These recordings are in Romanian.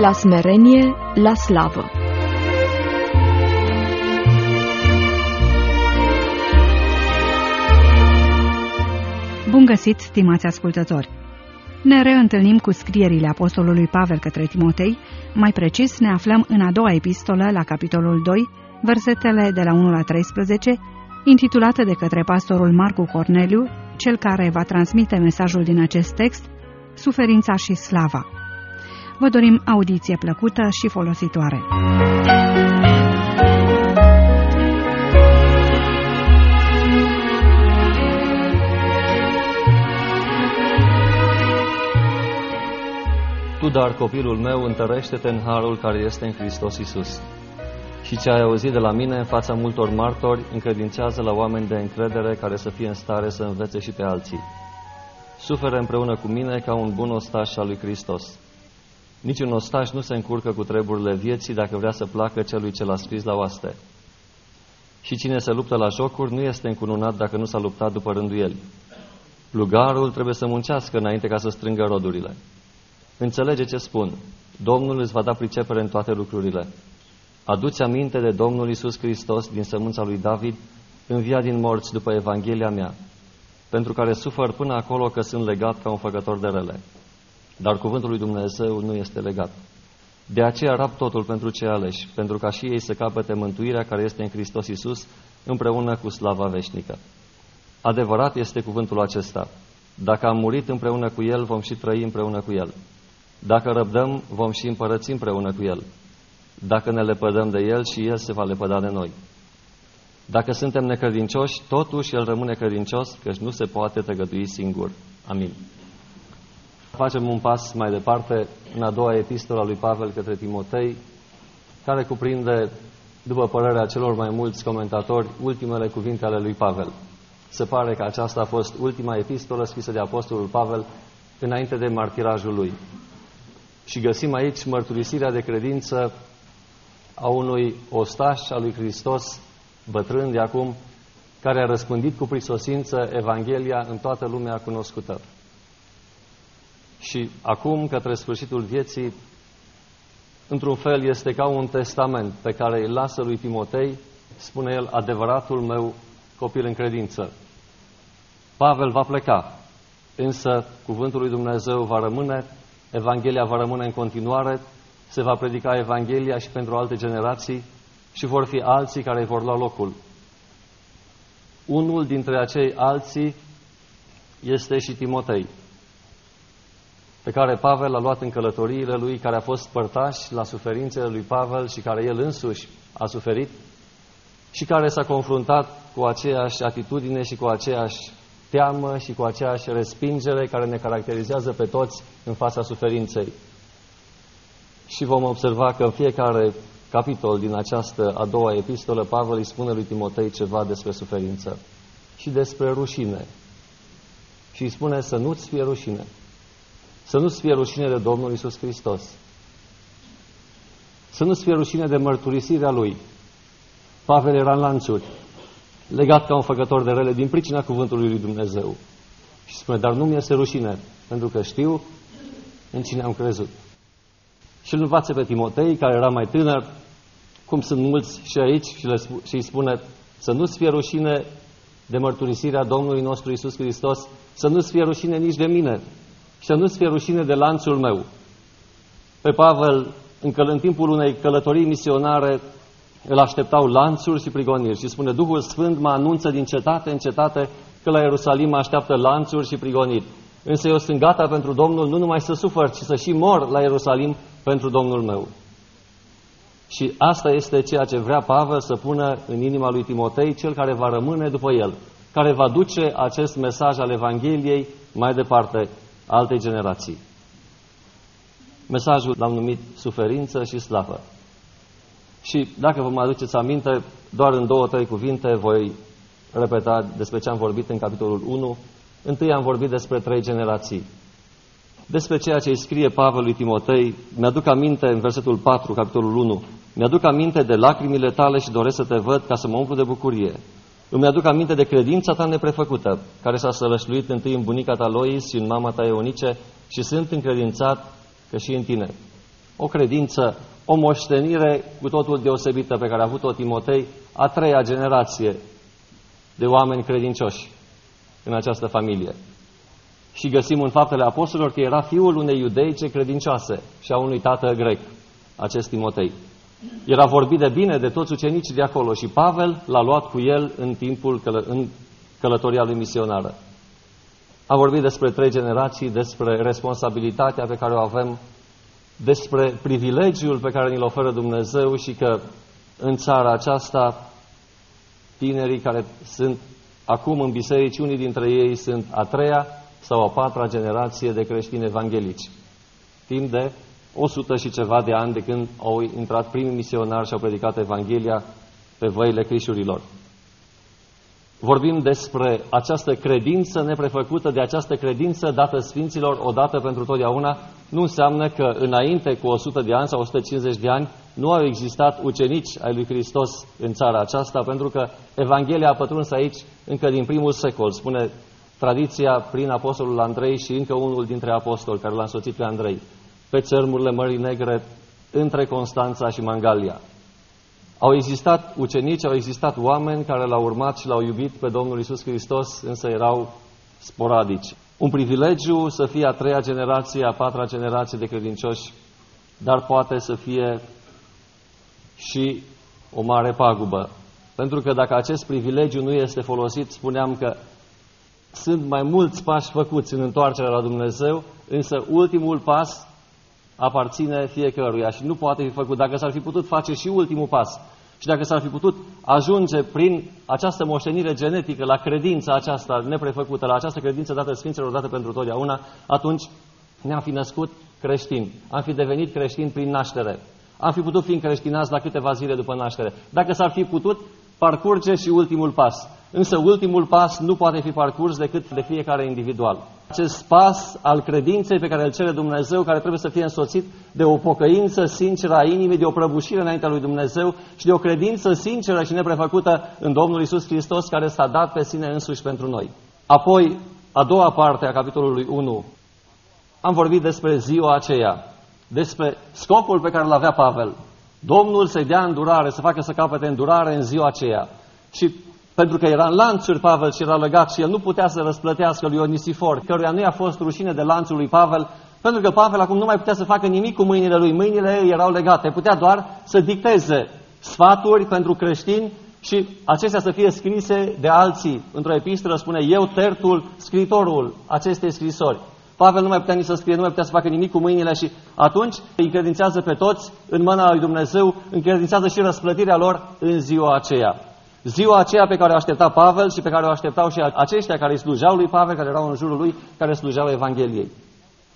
la smerenie la slavă. Bun găsit, stimați ascultători! Ne reîntâlnim cu scrierile Apostolului Pavel către Timotei, mai precis ne aflăm în a doua epistolă, la capitolul 2, versetele de la 1 la 13, intitulată de către pastorul Marcu Corneliu, cel care va transmite mesajul din acest text, Suferința și Slava. Vă dorim audiție plăcută și folositoare. Tu, dar, copilul meu, întărește-te în harul care este în Hristos Isus. Și ce ai auzit de la mine în fața multor martori, încredințează la oameni de încredere care să fie în stare să învețe și pe alții. Suferă împreună cu mine ca un bun ostaș al lui Hristos. Niciun ostaș nu se încurcă cu treburile vieții dacă vrea să placă celui ce l-a scris la oaste. Și cine se luptă la jocuri nu este încununat dacă nu s-a luptat după rânduieli. Plugarul trebuie să muncească înainte ca să strângă rodurile. Înțelege ce spun. Domnul îți va da pricepere în toate lucrurile. Aduți aminte de Domnul Isus Hristos din sămânța lui David, învia din morți după Evanghelia mea, pentru care sufăr până acolo că sunt legat ca un făcător de rele. Dar cuvântul lui Dumnezeu nu este legat. De aceea rap totul pentru cei aleși, pentru ca și ei să capete mântuirea care este în Hristos Isus, împreună cu slava veșnică. Adevărat este cuvântul acesta. Dacă am murit împreună cu El, vom și trăi împreună cu El. Dacă răbdăm, vom și împărăți împreună cu El. Dacă ne lepădăm de El și El se va lepăda de noi. Dacă suntem necredincioși, totuși El rămâne credincios, căci nu se poate tăgădui singur. Amin. Facem un pas mai departe în a doua epistolă a lui Pavel către Timotei, care cuprinde, după părerea celor mai mulți comentatori, ultimele cuvinte ale lui Pavel. Se pare că aceasta a fost ultima epistolă scrisă de Apostolul Pavel înainte de martirajul lui. Și găsim aici mărturisirea de credință a unui ostaș al lui Hristos, bătrân de acum, care a răspândit cu prisosință Evanghelia în toată lumea cunoscută. Și acum, către sfârșitul vieții, într-un fel este ca un testament pe care îl lasă lui Timotei, spune el, adevăratul meu copil în credință. Pavel va pleca, însă cuvântul lui Dumnezeu va rămâne, Evanghelia va rămâne în continuare, se va predica Evanghelia și pentru alte generații și vor fi alții care vor lua locul. Unul dintre acei alții este și Timotei, pe care Pavel a luat în călătoriile lui, care a fost părtaș la suferințele lui Pavel și care el însuși a suferit și care s-a confruntat cu aceeași atitudine și cu aceeași teamă și cu aceeași respingere care ne caracterizează pe toți în fața suferinței. Și vom observa că în fiecare capitol din această a doua epistolă, Pavel îi spune lui Timotei ceva despre suferință și despre rușine. Și îi spune să nu-ți fie rușine. Să nu-ți fie rușine de Domnul Isus Hristos. Să nu-ți fie rușine de mărturisirea Lui. Pavel era în lanțuri, legat ca un făcător de rele din pricina cuvântului lui Dumnezeu. Și spune, dar nu mi-este rușine, pentru că știu în cine am crezut. Și îl învață pe Timotei, care era mai tânăr, cum sunt mulți și aici, și, le, și îi spune să nu-ți fie rușine de mărturisirea Domnului nostru Isus Hristos, să nu-ți fie rușine nici de mine și să nu-ți fie rușine de lanțul meu. Pe Pavel, încă în timpul unei călătorii misionare, îl așteptau lanțuri și prigoniri și spune Duhul Sfânt mă anunță din cetate în cetate că la Ierusalim mă așteaptă lanțuri și prigoniri. Însă eu sunt gata pentru Domnul nu numai să sufăr, ci să și mor la Ierusalim pentru Domnul meu. Și asta este ceea ce vrea Pavel să pună în inima lui Timotei, cel care va rămâne după el, care va duce acest mesaj al Evangheliei mai departe altei generații. Mesajul l-am numit suferință și slavă. Și dacă vă mai aduceți aminte, doar în două, trei cuvinte voi repeta despre ce am vorbit în capitolul 1. Întâi am vorbit despre trei generații. Despre ceea ce îi scrie Pavel lui Timotei, mi-aduc aminte în versetul 4, capitolul 1, mi-aduc aminte de lacrimile tale și doresc să te văd ca să mă umplu de bucurie. Îmi aduc aminte de credința ta neprefăcută, care s-a sălășluit întâi în bunica ta Lois și în mama ta Eunice și sunt încredințat că și în tine. o credință, o moștenire cu totul deosebită pe care a avut-o Timotei, a treia generație de oameni credincioși în această familie. Și găsim în faptele apostolilor că era fiul unei iudeice credincioase și a unui tată grec, acest Timotei. Era vorbit de bine de toți ucenicii de acolo și Pavel l-a luat cu el în timpul căl în călătoria lui misionară. A vorbit despre trei generații, despre responsabilitatea pe care o avem, despre privilegiul pe care ni-l oferă Dumnezeu și că în țara aceasta tinerii care sunt acum în biserici, unii dintre ei sunt a treia sau a patra generație de creștini evanghelici. Timp de 100 și ceva de ani de când au intrat primii misionari și au predicat Evanghelia pe văile crișurilor. Vorbim despre această credință neprefăcută, de această credință dată Sfinților odată pentru totdeauna, nu înseamnă că înainte cu 100 de ani sau 150 de ani nu au existat ucenici ai lui Hristos în țara aceasta, pentru că Evanghelia a pătruns aici încă din primul secol, spune tradiția prin apostolul Andrei și încă unul dintre apostoli care l-a însoțit pe Andrei, pe țărmurile Mării Negre, între Constanța și Mangalia. Au existat ucenici, au existat oameni care l-au urmat și l-au iubit pe Domnul Isus Hristos, însă erau sporadici. Un privilegiu să fie a treia generație, a patra generație de credincioși, dar poate să fie și o mare pagubă. Pentru că dacă acest privilegiu nu este folosit, spuneam că sunt mai mulți pași făcuți în întoarcerea la Dumnezeu, însă ultimul pas aparține fiecăruia și nu poate fi făcut. Dacă s-ar fi putut face și ultimul pas și dacă s-ar fi putut ajunge prin această moștenire genetică la credința aceasta neprefăcută, la această credință dată Sfinților, dată pentru totdeauna, atunci ne-am fi născut creștini, am fi devenit creștini prin naștere. Am fi putut fi încreștinați la câteva zile după naștere. Dacă s-ar fi putut, parcurge și ultimul pas. Însă ultimul pas nu poate fi parcurs decât de fiecare individual. Acest pas al credinței pe care îl cere Dumnezeu, care trebuie să fie însoțit de o pocăință sinceră a inimii, de o prăbușire înaintea lui Dumnezeu și de o credință sinceră și neprefăcută în Domnul Isus Hristos, care s-a dat pe sine însuși pentru noi. Apoi, a doua parte a capitolului 1, am vorbit despre ziua aceea, despre scopul pe care îl avea Pavel. Domnul să-i dea îndurare, să facă să capete îndurare în ziua aceea. Și pentru că era în lanțuri Pavel și era legat și el nu putea să răsplătească lui Onisifor, căruia nu i-a fost rușine de lanțul lui Pavel, pentru că Pavel acum nu mai putea să facă nimic cu mâinile lui, mâinile ei erau legate, putea doar să dicteze sfaturi pentru creștini și acestea să fie scrise de alții. Într-o epistolă spune, eu, tertul, scritorul acestei scrisori. Pavel nu mai putea nici să scrie, nu mai putea să facă nimic cu mâinile și atunci îi încredințează pe toți în mâna lui Dumnezeu, încredințează și răsplătirea lor în ziua aceea. Ziua aceea pe care o aștepta Pavel și pe care o așteptau și aceștia care îi slujau lui Pavel, care erau în jurul lui, care slujau Evangheliei.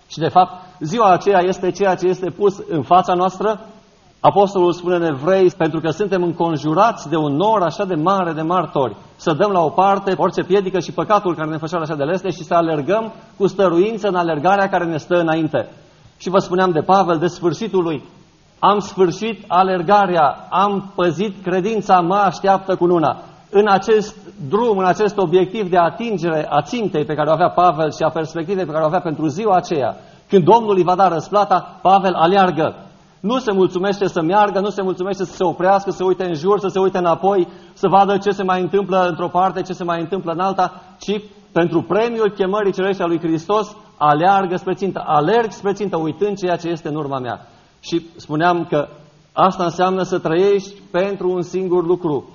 Și de fapt, ziua aceea este ceea ce este pus în fața noastră. Apostolul spune în evrei, pentru că suntem înconjurați de un nor așa de mare de martori, să dăm la o parte orice piedică și păcatul care ne făceau așa de leste și să alergăm cu stăruință în alergarea care ne stă înainte. Și vă spuneam de Pavel, de sfârșitul lui, am sfârșit alergarea, am păzit credința, mă așteaptă cu luna. În acest drum, în acest obiectiv de atingere a țintei pe care o avea Pavel și a perspectivei pe care o avea pentru ziua aceea, când Domnul îi va da răsplata, Pavel aleargă. Nu se mulțumește să meargă, nu se mulțumește să se oprească, să se uite în jur, să se uite înapoi, să vadă ce se mai întâmplă într-o parte, ce se mai întâmplă în alta, ci pentru premiul chemării cerești a lui Hristos, aleargă spre țintă, alerg spre țintă, uitând ceea ce este în urma mea. Și spuneam că asta înseamnă să trăiești pentru un singur lucru.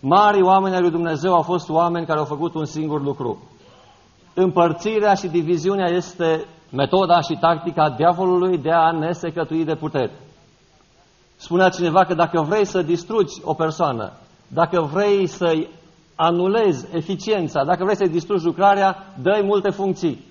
Mari oameni ai lui Dumnezeu au fost oameni care au făcut un singur lucru. Împărțirea și diviziunea este metoda și tactica diavolului de a ne secătui de puteri. Spunea cineva că dacă vrei să distrugi o persoană, dacă vrei să-i anulezi eficiența, dacă vrei să-i distrugi lucrarea, dă multe funcții.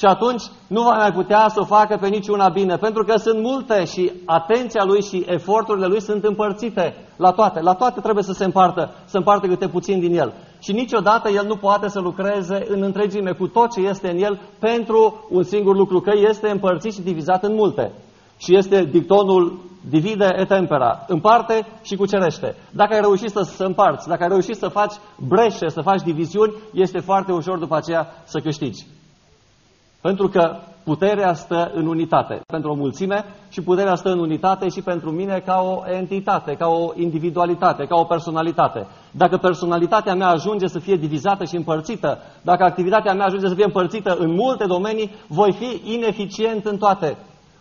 Și atunci nu va mai putea să o facă pe niciuna bine, pentru că sunt multe și atenția lui și eforturile lui sunt împărțite la toate. La toate trebuie să se împartă, să împartă câte puțin din el. Și niciodată el nu poate să lucreze în întregime cu tot ce este în el pentru un singur lucru, că este împărțit și divizat în multe. Și este dictonul divide et tempera, împarte și cucerește. Dacă ai reușit să, să împarți, dacă ai reușit să faci breșe, să faci diviziuni, este foarte ușor după aceea să câștigi. Pentru că puterea stă în unitate. Pentru o mulțime și puterea stă în unitate și pentru mine ca o entitate, ca o individualitate, ca o personalitate. Dacă personalitatea mea ajunge să fie divizată și împărțită, dacă activitatea mea ajunge să fie împărțită în multe domenii, voi fi ineficient în toate.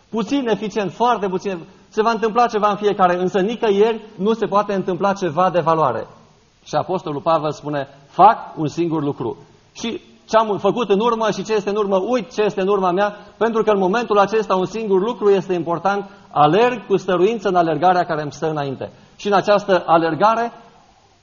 Puțin eficient, foarte puțin. Se va întâmpla ceva în fiecare, însă nicăieri nu se poate întâmpla ceva de valoare. Și Apostolul Pavel spune, fac un singur lucru. Și ce am făcut în urmă și ce este în urmă, uit ce este în urma mea, pentru că în momentul acesta un singur lucru este important, alerg cu stăruință în alergarea care îmi stă înainte. Și în această alergare,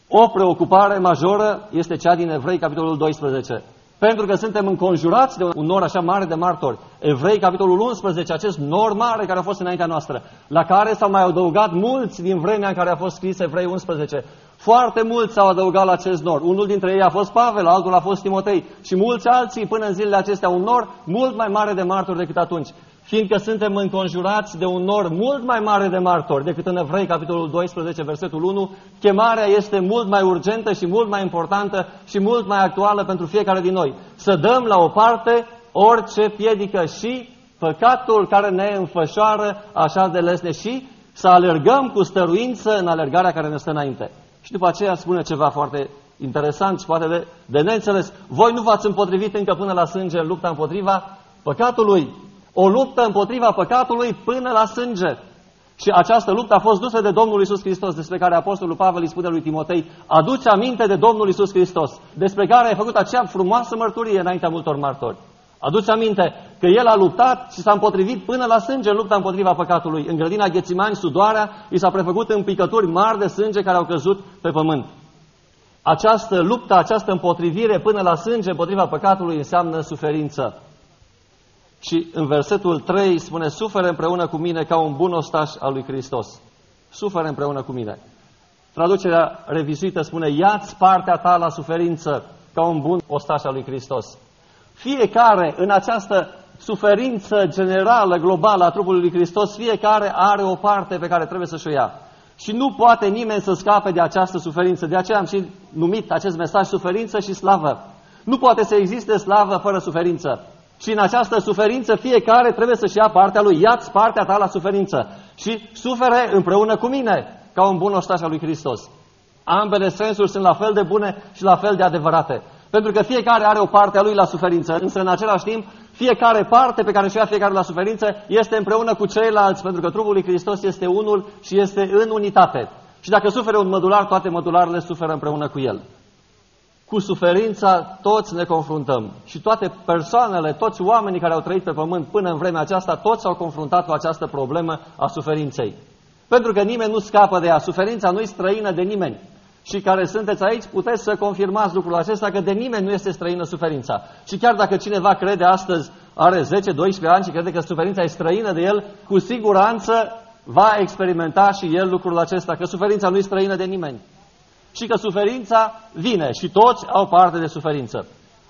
o preocupare majoră este cea din Evrei, capitolul 12. Pentru că suntem înconjurați de un nor așa mare de martori. Evrei, capitolul 11, acest nor mare care a fost înaintea noastră, la care s-au mai adăugat mulți din vremea în care a fost scris Evrei 11. Foarte mulți s-au adăugat la acest nor. Unul dintre ei a fost Pavel, altul a fost Timotei și mulți alții până în zilele acestea un nor mult mai mare de martori decât atunci fiindcă suntem înconjurați de un nor mult mai mare de martori decât în Evrei, capitolul 12, versetul 1, chemarea este mult mai urgentă și mult mai importantă și mult mai actuală pentru fiecare din noi. Să dăm la o parte orice piedică și păcatul care ne înfășoară așa de lesne și să alergăm cu stăruință în alergarea care ne stă înainte. Și după aceea spune ceva foarte interesant și poate de, de neînțeles. Voi nu v-ați împotrivit încă până la sânge în lupta împotriva păcatului, o luptă împotriva păcatului până la sânge. Și această luptă a fost dusă de Domnul Isus Hristos, despre care Apostolul Pavel îi spune lui Timotei, aduți aminte de Domnul Isus Hristos, despre care ai făcut acea frumoasă mărturie înaintea multor martori. Aduți aminte că El a luptat și s-a împotrivit până la sânge în lupta împotriva păcatului. În grădina Ghețimani, sudoarea i s-a prefăcut în picături mari de sânge care au căzut pe pământ. Această luptă, această împotrivire până la sânge împotriva păcatului înseamnă suferință. Și în versetul 3 spune, suferă împreună cu mine ca un bun ostaș al lui Hristos. Suferă împreună cu mine. Traducerea revizuită spune, ia-ți partea ta la suferință ca un bun ostaș al lui Hristos. Fiecare în această suferință generală, globală a trupului lui Hristos, fiecare are o parte pe care trebuie să-și o ia. Și nu poate nimeni să scape de această suferință. De aceea am și numit acest mesaj suferință și slavă. Nu poate să existe slavă fără suferință. Și în această suferință fiecare trebuie să-și ia partea lui. Ia-ți partea ta la suferință. Și sufere împreună cu mine, ca un bun ostaș al lui Hristos. Ambele sensuri sunt la fel de bune și la fel de adevărate. Pentru că fiecare are o parte a lui la suferință, însă în același timp, fiecare parte pe care și-o ia fiecare la suferință este împreună cu ceilalți, pentru că trupul lui Hristos este unul și este în unitate. Și dacă suferă un mădular, toate mădularele suferă împreună cu el. Cu suferința toți ne confruntăm și toate persoanele, toți oamenii care au trăit pe pământ până în vremea aceasta, toți s-au confruntat cu această problemă a suferinței. Pentru că nimeni nu scapă de ea, suferința nu-i străină de nimeni. Și care sunteți aici, puteți să confirmați lucrul acesta că de nimeni nu este străină suferința. Și chiar dacă cineva crede astăzi, are 10-12 ani și crede că suferința e străină de el, cu siguranță va experimenta și el lucrul acesta, că suferința nu e străină de nimeni și că suferința vine și toți au parte de suferință.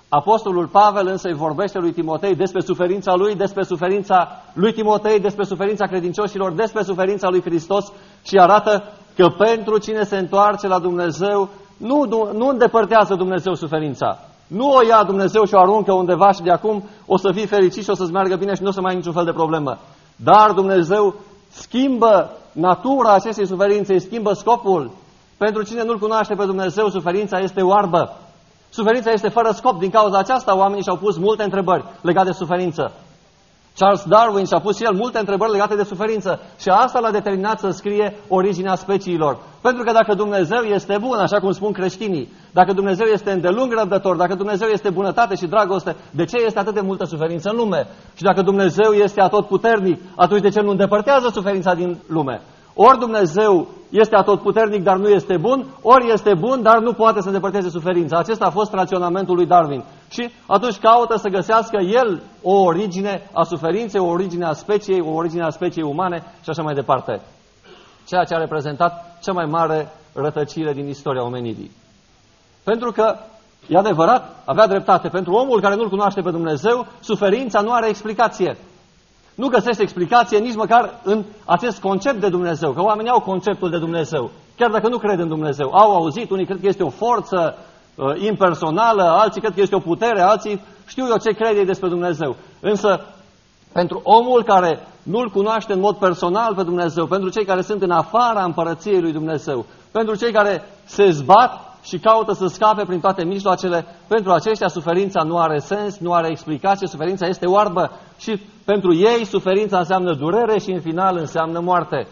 Apostolul Pavel însă îi vorbește lui Timotei despre suferința lui, despre suferința lui Timotei, despre suferința credincioșilor, despre suferința lui Hristos și arată că pentru cine se întoarce la Dumnezeu, nu, nu îndepărtează Dumnezeu suferința. Nu o ia Dumnezeu și o aruncă undeva și de acum o să fii fericit și o să-ți meargă bine și nu o să mai ai niciun fel de problemă. Dar Dumnezeu schimbă natura acestei suferințe, îi schimbă scopul pentru cine nu-L cunoaște pe Dumnezeu, suferința este oarbă. Suferința este fără scop. Din cauza aceasta, oamenii și-au pus multe întrebări legate de suferință. Charles Darwin și-a pus și el multe întrebări legate de suferință și asta l-a determinat să scrie originea speciilor. Pentru că dacă Dumnezeu este bun, așa cum spun creștinii, dacă Dumnezeu este îndelung răbdător, dacă Dumnezeu este bunătate și dragoste, de ce este atât de multă suferință în lume? Și dacă Dumnezeu este atotputernic, atunci de ce nu îndepărtează suferința din lume? Ori Dumnezeu este atotputernic, dar nu este bun, ori este bun, dar nu poate să îndepărteze suferința. Acesta a fost raționamentul lui Darwin. Și atunci caută să găsească el o origine a suferinței, o origine a speciei, o origine a speciei umane și așa mai departe. Ceea ce a reprezentat cea mai mare rătăcire din istoria omenirii. Pentru că, e adevărat, avea dreptate. Pentru omul care nu-L cunoaște pe Dumnezeu, suferința nu are explicație nu găsește explicație nici măcar în acest concept de Dumnezeu, că oamenii au conceptul de Dumnezeu, chiar dacă nu cred în Dumnezeu. Au auzit, unii cred că este o forță uh, impersonală, alții cred că este o putere, alții știu eu ce crede despre Dumnezeu. Însă, pentru omul care nu-L cunoaște în mod personal pe Dumnezeu, pentru cei care sunt în afara împărăției lui Dumnezeu, pentru cei care se zbat și caută să scape prin toate mijloacele, pentru aceștia suferința nu are sens, nu are explicație, suferința este oarbă și pentru ei suferința înseamnă durere și în final înseamnă moarte.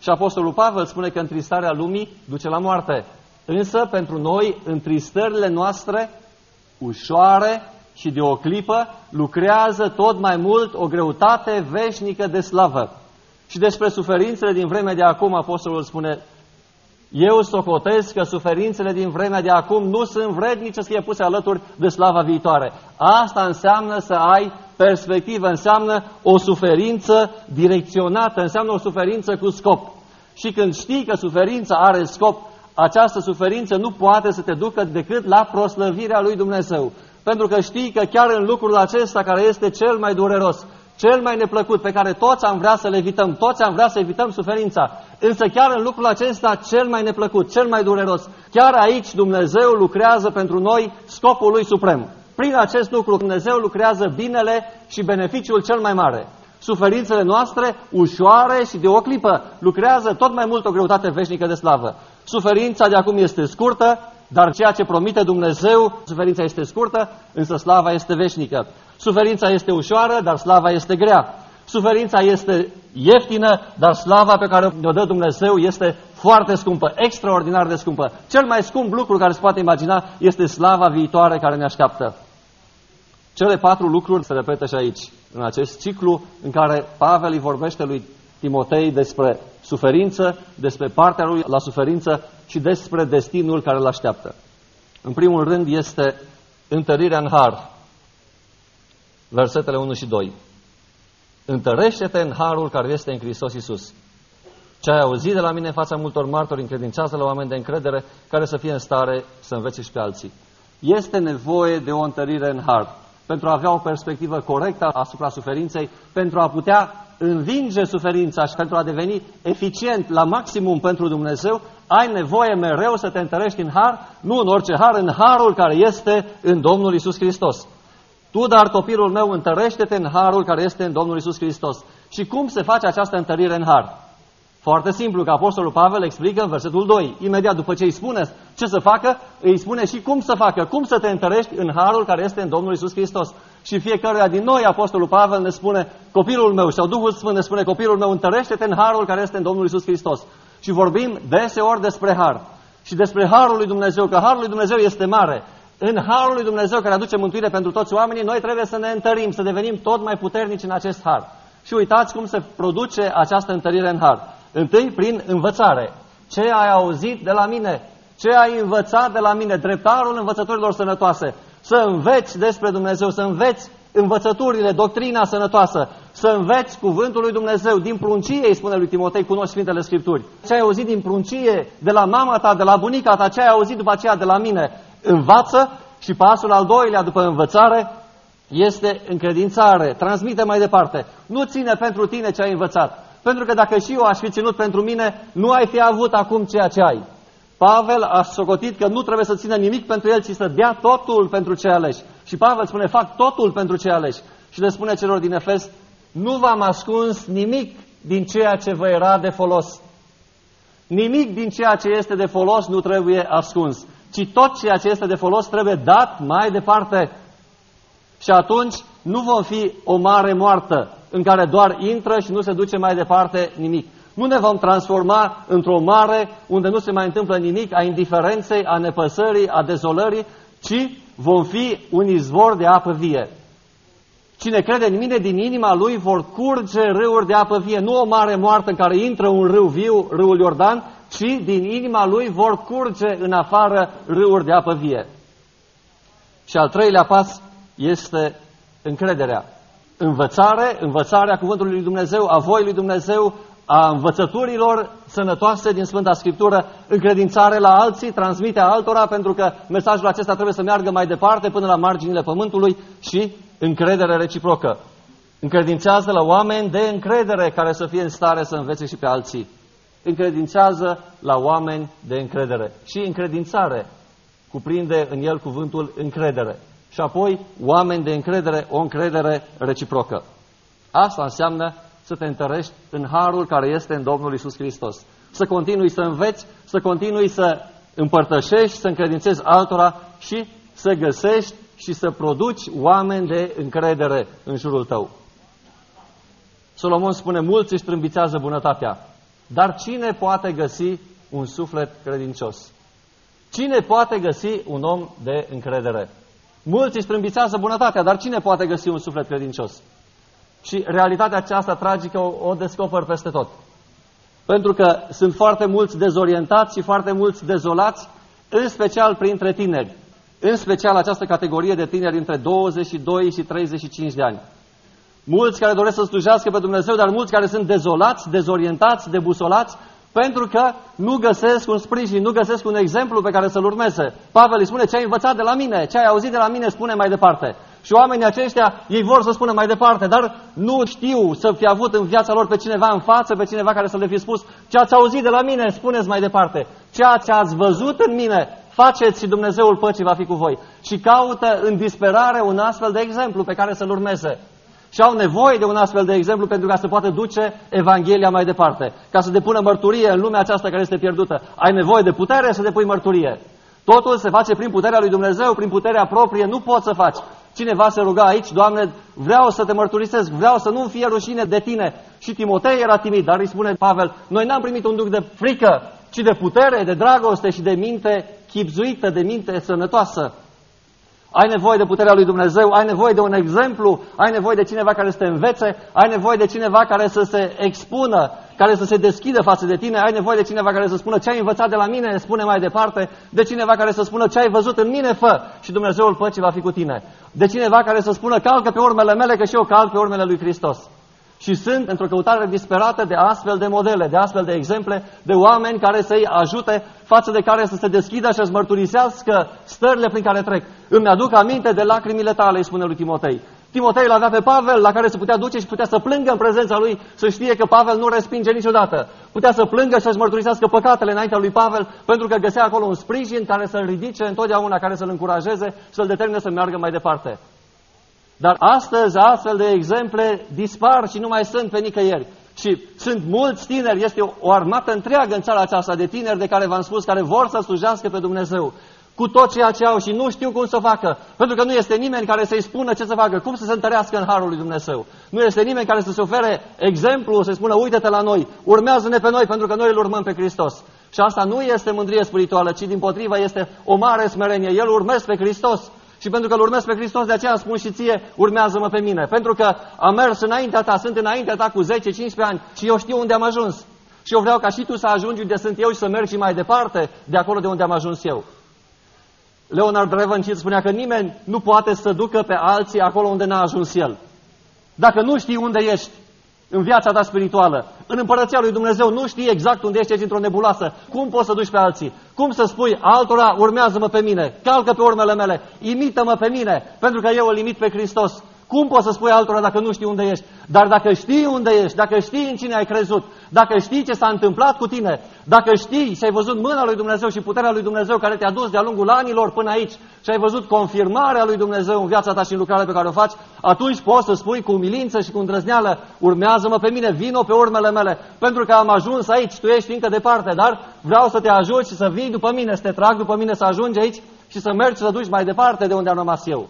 Și Apostolul Pavel spune că întristarea lumii duce la moarte. Însă, pentru noi, întristările noastre, ușoare și de o clipă, lucrează tot mai mult o greutate veșnică de slavă. Și despre suferințele din vremea de acum, Apostolul spune, eu socotesc că suferințele din vremea de acum nu sunt vrednice să fie puse alături de slava viitoare. Asta înseamnă să ai perspectivă, înseamnă o suferință direcționată, înseamnă o suferință cu scop. Și când știi că suferința are scop, această suferință nu poate să te ducă decât la proslăvirea lui Dumnezeu. Pentru că știi că chiar în lucrul acesta care este cel mai dureros, cel mai neplăcut, pe care toți am vrea să le evităm, toți am vrea să evităm suferința, însă chiar în lucrul acesta cel mai neplăcut, cel mai dureros, chiar aici Dumnezeu lucrează pentru noi scopul lui suprem. Prin acest lucru Dumnezeu lucrează binele și beneficiul cel mai mare. Suferințele noastre, ușoare și de o clipă, lucrează tot mai mult o greutate veșnică de slavă. Suferința de acum este scurtă, dar ceea ce promite Dumnezeu, suferința este scurtă, însă slava este veșnică. Suferința este ușoară, dar slava este grea. Suferința este ieftină, dar slava pe care o dă Dumnezeu este foarte scumpă, extraordinar de scumpă. Cel mai scump lucru care se poate imagina este slava viitoare care ne așteaptă. Cele patru lucruri se repetă și aici, în acest ciclu în care Pavel îi vorbește lui Timotei despre suferință, despre partea lui la suferință și despre destinul care îl așteaptă. În primul rând este întărirea în har. Versetele 1 și 2. Întărește-te în harul care este în Hristos Iisus. Ce ai auzit de la mine în fața multor martori, încredințează la oameni de încredere care să fie în stare să învețe și pe alții. Este nevoie de o întărire în har pentru a avea o perspectivă corectă asupra suferinței, pentru a putea învinge suferința și pentru a deveni eficient la maximum pentru Dumnezeu, ai nevoie mereu să te întărești în har, nu în orice har, în harul care este în Domnul Isus Hristos. Tu, dar copilul meu, întărește-te în harul care este în Domnul Isus Hristos. Și cum se face această întărire în har? Foarte simplu, că Apostolul Pavel explică în versetul 2. Imediat după ce îi spune ce să facă, îi spune și cum să facă, cum să te întărești în harul care este în Domnul Isus Hristos. Și fiecare din noi, Apostolul Pavel ne spune, copilul meu, sau Duhul Sfânt ne spune, copilul meu, întărește-te în harul care este în Domnul Isus Hristos. Și vorbim deseori despre har. Și despre harul lui Dumnezeu, că harul lui Dumnezeu este mare. În harul lui Dumnezeu care aduce mântuire pentru toți oamenii, noi trebuie să ne întărim, să devenim tot mai puternici în acest har. Și uitați cum se produce această întărire în har. Întâi prin învățare. Ce ai auzit de la mine? Ce ai învățat de la mine? Dreptarul învățăturilor sănătoase. Să înveți despre Dumnezeu, să înveți învățăturile, doctrina sănătoasă, să înveți cuvântul lui Dumnezeu din pruncie, îi spune lui Timotei, cunoști Sfintele Scripturi. Ce ai auzit din pruncie, de la mama ta, de la bunica ta, ce ai auzit după aceea de la mine, învață și pasul al doilea după învățare este încredințare, transmite mai departe. Nu ține pentru tine ce ai învățat, pentru că dacă și eu aș fi ținut pentru mine, nu ai fi avut acum ceea ce ai. Pavel a socotit că nu trebuie să țină nimic pentru el, ci să dea totul pentru ce aleși. Și Pavel spune, fac totul pentru ce aleși. Și le spune celor din Efes, nu v-am ascuns nimic din ceea ce vă era de folos. Nimic din ceea ce este de folos nu trebuie ascuns, ci tot ceea ce este de folos trebuie dat mai departe. Și atunci nu vom fi o mare moartă în care doar intră și nu se duce mai departe nimic. Nu ne vom transforma într-o mare unde nu se mai întâmplă nimic a indiferenței, a nepăsării, a dezolării, ci vom fi un izvor de apă vie. Cine crede în mine, din inima lui vor curge râuri de apă vie. Nu o mare moartă în care intră un râu viu, râul Iordan, ci din inima lui vor curge în afară râuri de apă vie. Și al treilea pas este încrederea. Învățare, învățarea cuvântului lui Dumnezeu, a voii lui Dumnezeu, a învățăturilor sănătoase din Sfânta Scriptură, încredințare la alții, transmite altora, pentru că mesajul acesta trebuie să meargă mai departe până la marginile pământului și încredere reciprocă. Încredințează la oameni de încredere care să fie în stare să învețe și pe alții. Încredințează la oameni de încredere. Și încredințare cuprinde în el cuvântul încredere. Și apoi, oameni de încredere, o încredere reciprocă. Asta înseamnă să te întărești în harul care este în Domnul Isus Hristos. Să continui să înveți, să continui să împărtășești, să încredințezi altora și să găsești și să produci oameni de încredere în jurul tău. Solomon spune, mulți își trâmbițează bunătatea, dar cine poate găsi un suflet credincios? Cine poate găsi un om de încredere? Mulți își trâmbițează bunătatea, dar cine poate găsi un suflet credincios? Și realitatea aceasta tragică o, o descoper peste tot. Pentru că sunt foarte mulți dezorientați și foarte mulți dezolați, în special printre tineri. În special această categorie de tineri între 22 și 35 de ani. Mulți care doresc să slujească pe Dumnezeu, dar mulți care sunt dezolați, dezorientați, debusolați, pentru că nu găsesc un sprijin, nu găsesc un exemplu pe care să-l urmeze. Pavel îi spune ce ai învățat de la mine, ce ai auzit de la mine, spune mai departe. Și oamenii aceștia, ei vor să spună mai departe, dar nu știu să fi avut în viața lor pe cineva în față, pe cineva care să le fi spus ce ați auzit de la mine, spuneți mai departe. Ceea ce ați văzut în mine, faceți și Dumnezeul păcii va fi cu voi. Și caută în disperare un astfel de exemplu pe care să-l urmeze. Și au nevoie de un astfel de exemplu pentru ca să poată duce Evanghelia mai departe. Ca să depună mărturie în lumea aceasta care este pierdută. Ai nevoie de putere să depui mărturie. Totul se face prin puterea lui Dumnezeu, prin puterea proprie, nu poți să faci. Cineva se ruga aici, Doamne, vreau să te mărturisesc, vreau să nu fie rușine de tine. Și Timotei era timid, dar îi spune Pavel, noi n-am primit un duc de frică, ci de putere, de dragoste și de minte chipzuită, de minte sănătoasă. Ai nevoie de puterea lui Dumnezeu, ai nevoie de un exemplu, ai nevoie de cineva care să te învețe, ai nevoie de cineva care să se expună, care să se deschidă față de tine, ai nevoie de cineva care să spună ce ai învățat de la mine, spune mai departe, de cineva care să spună ce ai văzut în mine, fă și Dumnezeul păcii va fi cu tine. De cineva care să spună calcă pe urmele mele, că și eu calc pe urmele lui Hristos. Și sunt într-o căutare disperată de astfel de modele, de astfel de exemple, de oameni care să-i ajute, față de care să se deschidă și să-ți mărturisească stările prin care trec. Îmi aduc aminte de lacrimile tale, îi spune lui Timotei. Timotei îl avea pe Pavel, la care se putea duce și putea să plângă în prezența lui, să știe că Pavel nu respinge niciodată. Putea să plângă și să-și mărturisească păcatele înaintea lui Pavel, pentru că găsea acolo un sprijin care să-l ridice întotdeauna, care să-l încurajeze, să-l determine să meargă mai departe. Dar astăzi astfel de exemple dispar și nu mai sunt pe nicăieri. Și sunt mulți tineri, este o armată întreagă în țara aceasta de tineri de care v-am spus, care vor să slujească pe Dumnezeu cu tot ceea ce au și nu știu cum să facă. Pentru că nu este nimeni care să-i spună ce să facă, cum să se întărească în Harul lui Dumnezeu. Nu este nimeni care să se ofere exemplu, să spună, uite-te la noi, urmează-ne pe noi, pentru că noi îl urmăm pe Hristos. Și asta nu este mândrie spirituală, ci din potrivă este o mare smerenie. El urmează pe Hristos. Și pentru că îl urmez pe Hristos, de aceea spun și ție, urmează-mă pe mine. Pentru că am mers înaintea ta, sunt înaintea ta cu 10-15 ani și eu știu unde am ajuns. Și eu vreau ca și tu să ajungi unde sunt eu și să mergi mai departe de acolo de unde am ajuns eu. Leonard Revenchit spunea că nimeni nu poate să ducă pe alții acolo unde n-a ajuns el. Dacă nu știi unde ești în viața ta spirituală, în împărăția lui Dumnezeu, nu știi exact unde ești, ești într-o nebuloasă, cum poți să duci pe alții? Cum să spui altora, urmează-mă pe mine, calcă pe urmele mele, imită-mă pe mine, pentru că eu îl imit pe Hristos. Cum poți să spui altora dacă nu știi unde ești? Dar dacă știi unde ești, dacă știi în cine ai crezut, dacă știi ce s-a întâmplat cu tine, dacă știi și ai văzut mâna lui Dumnezeu și puterea lui Dumnezeu care te-a dus de-a lungul anilor până aici și ai văzut confirmarea lui Dumnezeu în viața ta și în lucrarea pe care o faci, atunci poți să spui cu umilință și cu îndrăzneală, urmează-mă pe mine, vino pe urmele mele, pentru că am ajuns aici, tu ești încă departe, dar vreau să te ajut și să vii după mine, să te trag după mine, să ajungi aici și să mergi să duci mai departe de unde am rămas eu.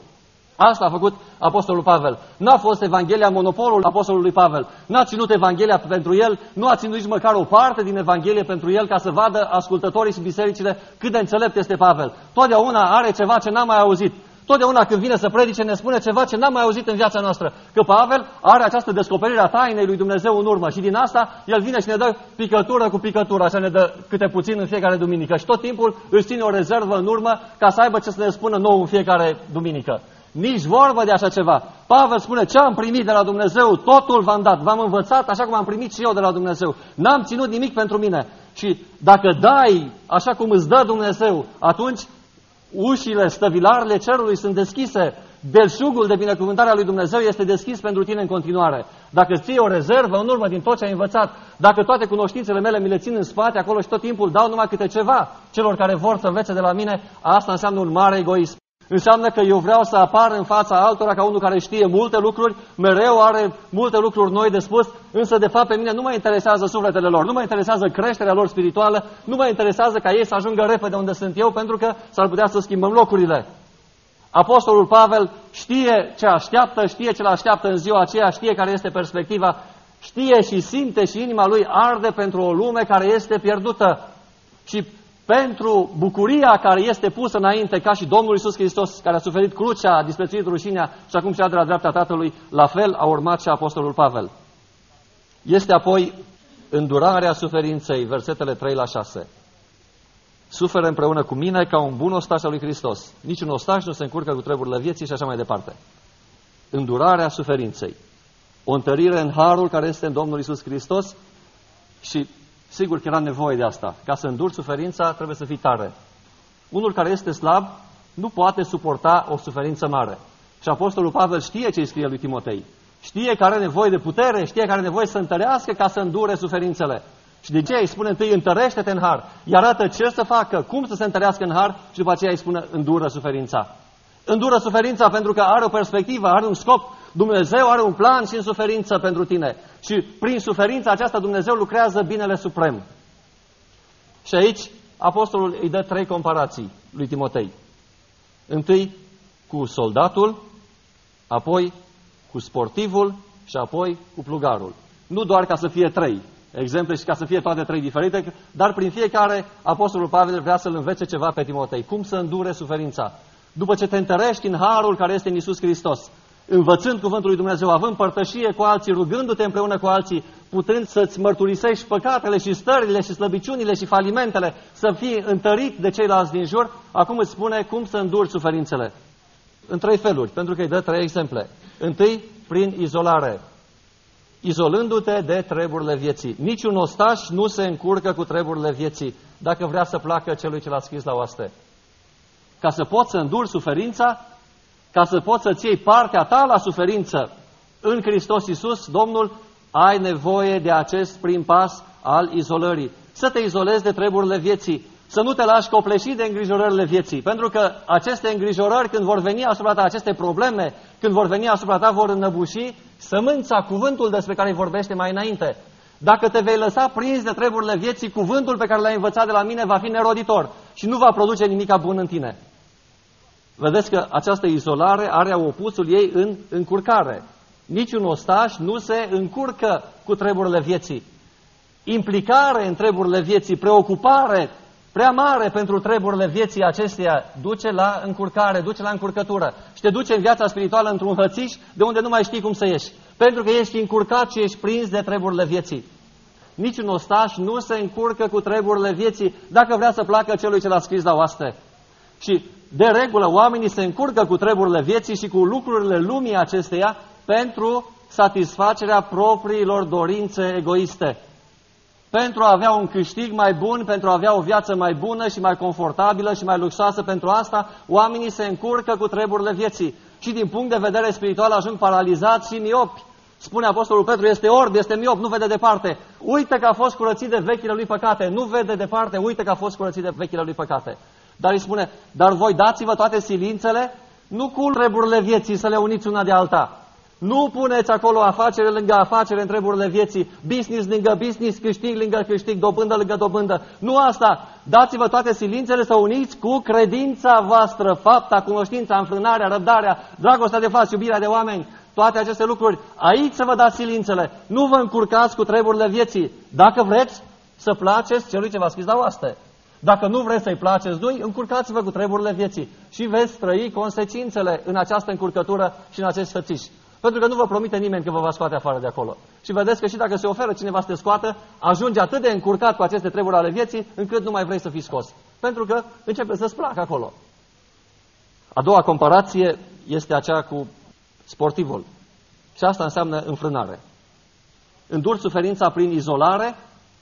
Asta a făcut Apostolul Pavel. N-a fost Evanghelia monopolul Apostolului Pavel. N-a ținut Evanghelia pentru el, nu a ținut nici măcar o parte din Evanghelie pentru el ca să vadă ascultătorii și bisericile cât de înțelept este Pavel. Totdeauna are ceva ce n-a mai auzit. Totdeauna când vine să predice ne spune ceva ce n-am mai auzit în viața noastră. Că Pavel are această descoperire a tainei lui Dumnezeu în urmă și din asta el vine și ne dă picătură cu picătură, așa ne dă câte puțin în fiecare duminică. Și tot timpul își ține o rezervă în urmă ca să aibă ce să ne spună nou în fiecare duminică. Nici vorbă de așa ceva. Pavel spune, ce am primit de la Dumnezeu, totul v-am dat, v-am învățat așa cum am primit și eu de la Dumnezeu. N-am ținut nimic pentru mine. Și dacă dai așa cum îți dă Dumnezeu, atunci ușile, stăvilarele cerului sunt deschise belșugul de binecuvântare a lui Dumnezeu este deschis pentru tine în continuare. Dacă ții o rezervă în urmă din tot ce ai învățat, dacă toate cunoștințele mele mi le țin în spate acolo și tot timpul dau numai câte ceva celor care vor să învețe de la mine, asta înseamnă un mare egoism. Înseamnă că eu vreau să apar în fața altora ca unul care știe multe lucruri, mereu are multe lucruri noi de spus, însă de fapt pe mine nu mă interesează sufletele lor, nu mă interesează creșterea lor spirituală, nu mă interesează ca ei să ajungă repede unde sunt eu, pentru că s-ar putea să schimbăm locurile. Apostolul Pavel știe ce așteaptă, știe ce așteaptă în ziua aceea, știe care este perspectiva, știe și simte și inima lui arde pentru o lume care este pierdută. Și pentru bucuria care este pusă înainte, ca și Domnul Isus Hristos, care a suferit crucea, a disprețuit rușinea și acum cea de la dreapta Tatălui, la fel a urmat și Apostolul Pavel. Este apoi îndurarea suferinței, versetele 3 la 6. Suferă împreună cu mine ca un bun ostaș al lui Hristos. Niciun ostaș nu se încurcă cu treburile vieții și așa mai departe. Îndurarea suferinței. O întărire în harul care este în Domnul Isus Hristos și Sigur că era nevoie de asta. Ca să înduri suferința, trebuie să fii tare. Unul care este slab nu poate suporta o suferință mare. Și Apostolul Pavel știe ce îi scrie lui Timotei. Știe că are nevoie de putere, știe că are nevoie să întărească ca să îndure suferințele. Și de ce îi spune întâi, întărește-te în har. Îi arată ce să facă, cum să se întărească în har și după aceea îi spune, îndură suferința. Îndură suferința pentru că are o perspectivă, are un scop. Dumnezeu are un plan și în suferință pentru tine. Și prin suferința aceasta Dumnezeu lucrează binele suprem. Și aici apostolul îi dă trei comparații lui Timotei. Întâi cu soldatul, apoi cu sportivul și apoi cu plugarul. Nu doar ca să fie trei exemple și ca să fie toate trei diferite, dar prin fiecare apostolul Pavel vrea să-l învețe ceva pe Timotei. Cum să îndure suferința. După ce te întărești în harul care este în Isus Hristos, învățând cuvântul lui Dumnezeu, având părtășie cu alții, rugându-te împreună cu alții, putând să-ți mărturisești păcatele și stările și slăbiciunile și falimentele, să fii întărit de ceilalți din jur, acum îți spune cum să înduri suferințele. În trei feluri, pentru că îi dă trei exemple. Întâi, prin izolare. Izolându-te de treburile vieții. Niciun ostaș nu se încurcă cu treburile vieții dacă vrea să placă celui ce l-a scris la oaste. Ca să poți să înduri suferința, ca să poți să-ți iei partea ta la suferință în Hristos Iisus, Domnul, ai nevoie de acest prim pas al izolării. Să te izolezi de treburile vieții, să nu te lași copleșit de îngrijorările vieții, pentru că aceste îngrijorări, când vor veni asupra ta, aceste probleme, când vor veni asupra ta, vor înnăbuși sămânța, cuvântul despre care îi vorbește mai înainte. Dacă te vei lăsa prins de treburile vieții, cuvântul pe care l-ai învățat de la mine va fi neroditor și nu va produce nimic bun în tine. Vedeți că această izolare are opusul ei în încurcare. Niciun ostaș nu se încurcă cu treburile vieții. Implicare în treburile vieții, preocupare prea mare pentru treburile vieții acesteia duce la încurcare, duce la încurcătură și te duce în viața spirituală într-un hățiș de unde nu mai știi cum să ieși. Pentru că ești încurcat și ești prins de treburile vieții. Niciun ostaș nu se încurcă cu treburile vieții dacă vrea să placă celui ce l-a scris la oaste. Și de regulă, oamenii se încurcă cu treburile vieții și cu lucrurile lumii acesteia pentru satisfacerea propriilor dorințe egoiste. Pentru a avea un câștig mai bun, pentru a avea o viață mai bună și mai confortabilă și mai luxoasă, pentru asta oamenii se încurcă cu treburile vieții. Și din punct de vedere spiritual ajung paralizați și miopi. Spune Apostolul Petru, este orb, este miop, nu vede departe. Uite că a fost curățit de vechile lui păcate. Nu vede departe, uite că a fost curățit de vechile lui păcate. Dar îi spune, dar voi dați-vă toate silințele, nu cu treburile vieții să le uniți una de alta. Nu puneți acolo afacere lângă afacere în treburile vieții, business lângă business, câștig lângă câștig, dobândă lângă dobândă. Nu asta. Dați-vă toate silințele să uniți cu credința voastră, fapta, cunoștința, înfrânarea, răbdarea, dragostea de față, iubirea de oameni, toate aceste lucruri. Aici să vă dați silințele. Nu vă încurcați cu treburile vieții. Dacă vreți să placeți celui ce v-a scris la oaste. Dacă nu vreți să-i placeți lui, încurcați-vă cu treburile vieții și veți trăi consecințele în această încurcătură și în acest hățiș. Pentru că nu vă promite nimeni că vă va scoate afară de acolo. Și vedeți că și dacă se oferă cineva să te scoată, ajunge atât de încurcat cu aceste treburi ale vieții, încât nu mai vrei să fii scos. Pentru că începe să-ți placă acolo. A doua comparație este aceea cu sportivul. Și asta înseamnă înfrânare. Îndur suferința prin izolare,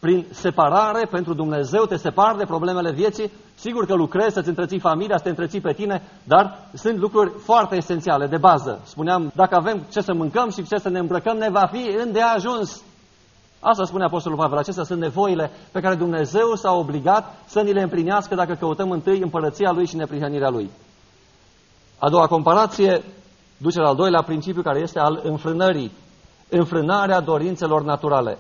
prin separare pentru Dumnezeu, te separi de problemele vieții, sigur că lucrezi să-ți întreții familia, să te întreții pe tine, dar sunt lucruri foarte esențiale, de bază. Spuneam, dacă avem ce să mâncăm și ce să ne îmbrăcăm, ne va fi îndeajuns. Asta spune Apostolul Pavel, acestea sunt nevoile pe care Dumnezeu s-a obligat să ni le împlinească dacă căutăm întâi împărăția Lui și neprihănirea Lui. A doua comparație duce la al doilea principiu care este al înfrânării. Înfrânarea dorințelor naturale.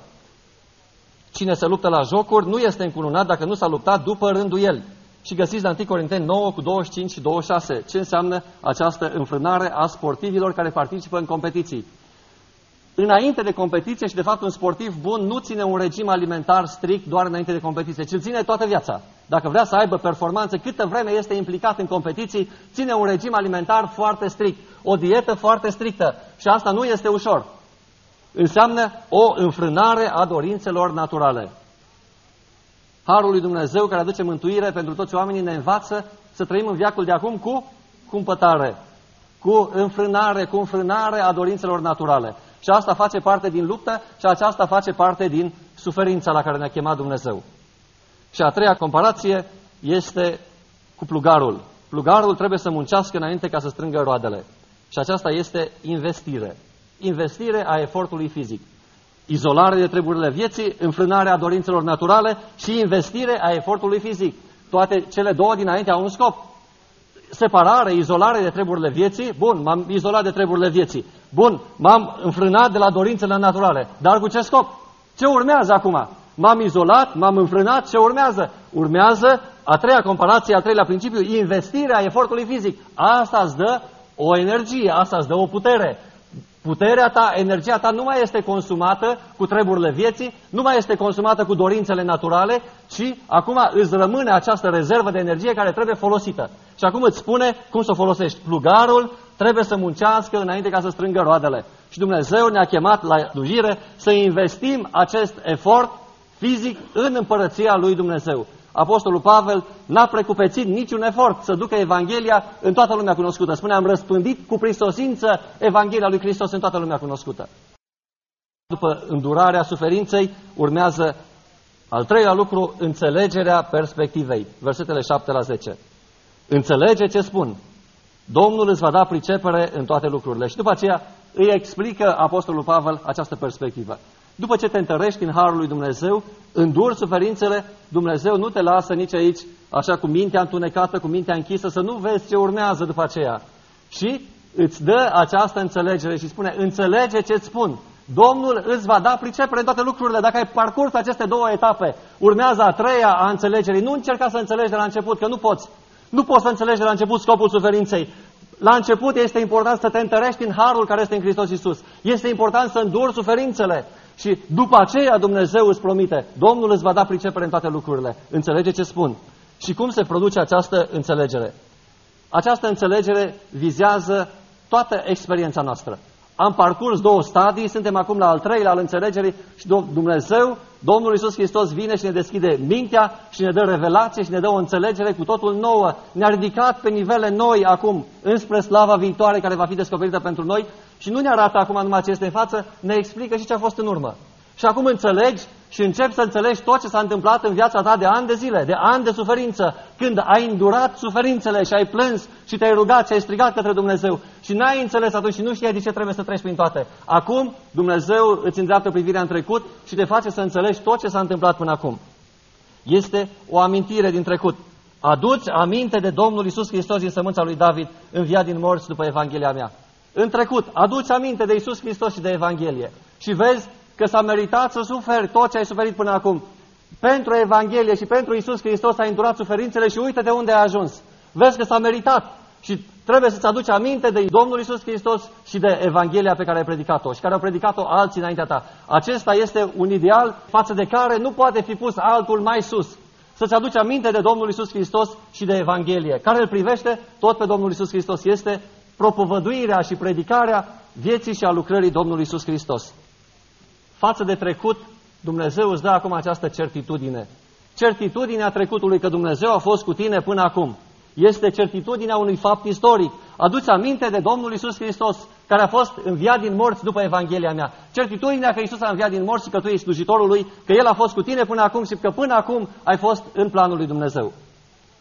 Cine se luptă la jocuri nu este încununat dacă nu s-a luptat după rândul el. Și găsiți la 1 Corinteni 9 cu 25 și 26 ce înseamnă această înfrânare a sportivilor care participă în competiții. Înainte de competiție și de fapt un sportiv bun nu ține un regim alimentar strict doar înainte de competiție, ci îl ține toată viața. Dacă vrea să aibă performanță, câtă vreme este implicat în competiții, ține un regim alimentar foarte strict, o dietă foarte strictă. Și asta nu este ușor înseamnă o înfrânare a dorințelor naturale. Harul lui Dumnezeu care aduce mântuire pentru toți oamenii ne învață să trăim în viacul de acum cu cumpătare, cu înfrânare, cu înfrânare a dorințelor naturale. Și asta face parte din luptă și aceasta face parte din suferința la care ne-a chemat Dumnezeu. Și a treia comparație este cu plugarul. Plugarul trebuie să muncească înainte ca să strângă roadele. Și aceasta este investire investire a efortului fizic. Izolare de treburile vieții, înfrânarea dorințelor naturale și investire a efortului fizic. Toate cele două dinainte au un scop. Separare, izolare de treburile vieții. Bun, m-am izolat de treburile vieții. Bun, m-am înfrânat de la dorințele naturale. Dar cu ce scop? Ce urmează acum? M-am izolat, m-am înfrânat, ce urmează? Urmează a treia comparație, a treilea principiu, investirea efortului fizic. Asta îți dă o energie, asta îți dă o putere. Puterea ta, energia ta nu mai este consumată cu treburile vieții, nu mai este consumată cu dorințele naturale, ci acum îți rămâne această rezervă de energie care trebuie folosită. Și acum îți spune cum să o folosești. Plugarul trebuie să muncească înainte ca să strângă roadele. Și Dumnezeu ne-a chemat la slujire să investim acest efort fizic în împărăția lui Dumnezeu. Apostolul Pavel n-a precupețit niciun efort să ducă Evanghelia în toată lumea cunoscută. Spune, am răspândit cu prisosință Evanghelia lui Hristos în toată lumea cunoscută. După îndurarea suferinței urmează al treilea lucru, înțelegerea perspectivei. Versetele 7 la 10. Înțelege ce spun. Domnul îți va da pricepere în toate lucrurile. Și după aceea îi explică Apostolul Pavel această perspectivă. După ce te întărești în Harul lui Dumnezeu, înduri suferințele, Dumnezeu nu te lasă nici aici, așa cu mintea întunecată, cu mintea închisă, să nu vezi ce urmează după aceea. Și îți dă această înțelegere și spune, înțelege ce-ți spun. Domnul îți va da pricepere în toate lucrurile. Dacă ai parcurs aceste două etape, urmează a treia a înțelegerii. Nu încerca să înțelegi de la început, că nu poți. Nu poți să înțelegi de la început scopul suferinței. La început este important să te întărești în harul care este în Hristos Isus. Este important să înduri suferințele. Și după aceea Dumnezeu îți promite, Domnul îți va da pricepere în toate lucrurile. Înțelege ce spun. Și cum se produce această înțelegere? Această înțelegere vizează toată experiența noastră. Am parcurs două stadii, suntem acum la al treilea al înțelegerii și Dumnezeu, Domnul Iisus Hristos vine și ne deschide mintea și ne dă revelație și ne dă o înțelegere cu totul nouă. Ne-a ridicat pe nivele noi acum înspre slava viitoare care va fi descoperită pentru noi și nu ne arată acum numai ce este în față, ne explică și ce a fost în urmă. Și acum înțelegi și începi să înțelegi tot ce s-a întâmplat în viața ta de ani de zile, de ani de suferință, când ai îndurat suferințele și ai plâns și te-ai rugat și ai strigat către Dumnezeu și n-ai înțeles atunci și nu știai de ce trebuie să treci prin toate. Acum Dumnezeu îți îndreaptă privirea în trecut și te face să înțelegi tot ce s-a întâmplat până acum. Este o amintire din trecut. Aduți aminte de Domnul Isus Hristos din sămânța lui David, înviat din morți după Evanghelia mea. În trecut, aduți aminte de Isus Hristos și de Evanghelie. Și vezi că s-a meritat să suferi tot ce ai suferit până acum. Pentru Evanghelie și pentru Isus Hristos ai îndurat suferințele și uite de unde ai ajuns. Vezi că s-a meritat și trebuie să-ți aduci aminte de Domnul Isus Hristos și de Evanghelia pe care ai predicat-o și care au predicat-o alții înaintea ta. Acesta este un ideal față de care nu poate fi pus altul mai sus. Să-ți aduci aminte de Domnul Isus Hristos și de Evanghelie. Care îl privește tot pe Domnul Isus Hristos este propovăduirea și predicarea vieții și a lucrării Domnului Isus Hristos față de trecut, Dumnezeu îți dă acum această certitudine. Certitudinea trecutului că Dumnezeu a fost cu tine până acum. Este certitudinea unui fapt istoric. Aduți aminte de Domnul Isus Hristos care a fost înviat din morți după Evanghelia mea. Certitudinea că Isus a înviat din morți și că tu ești slujitorul lui, că El a fost cu tine până acum și că până acum ai fost în planul lui Dumnezeu.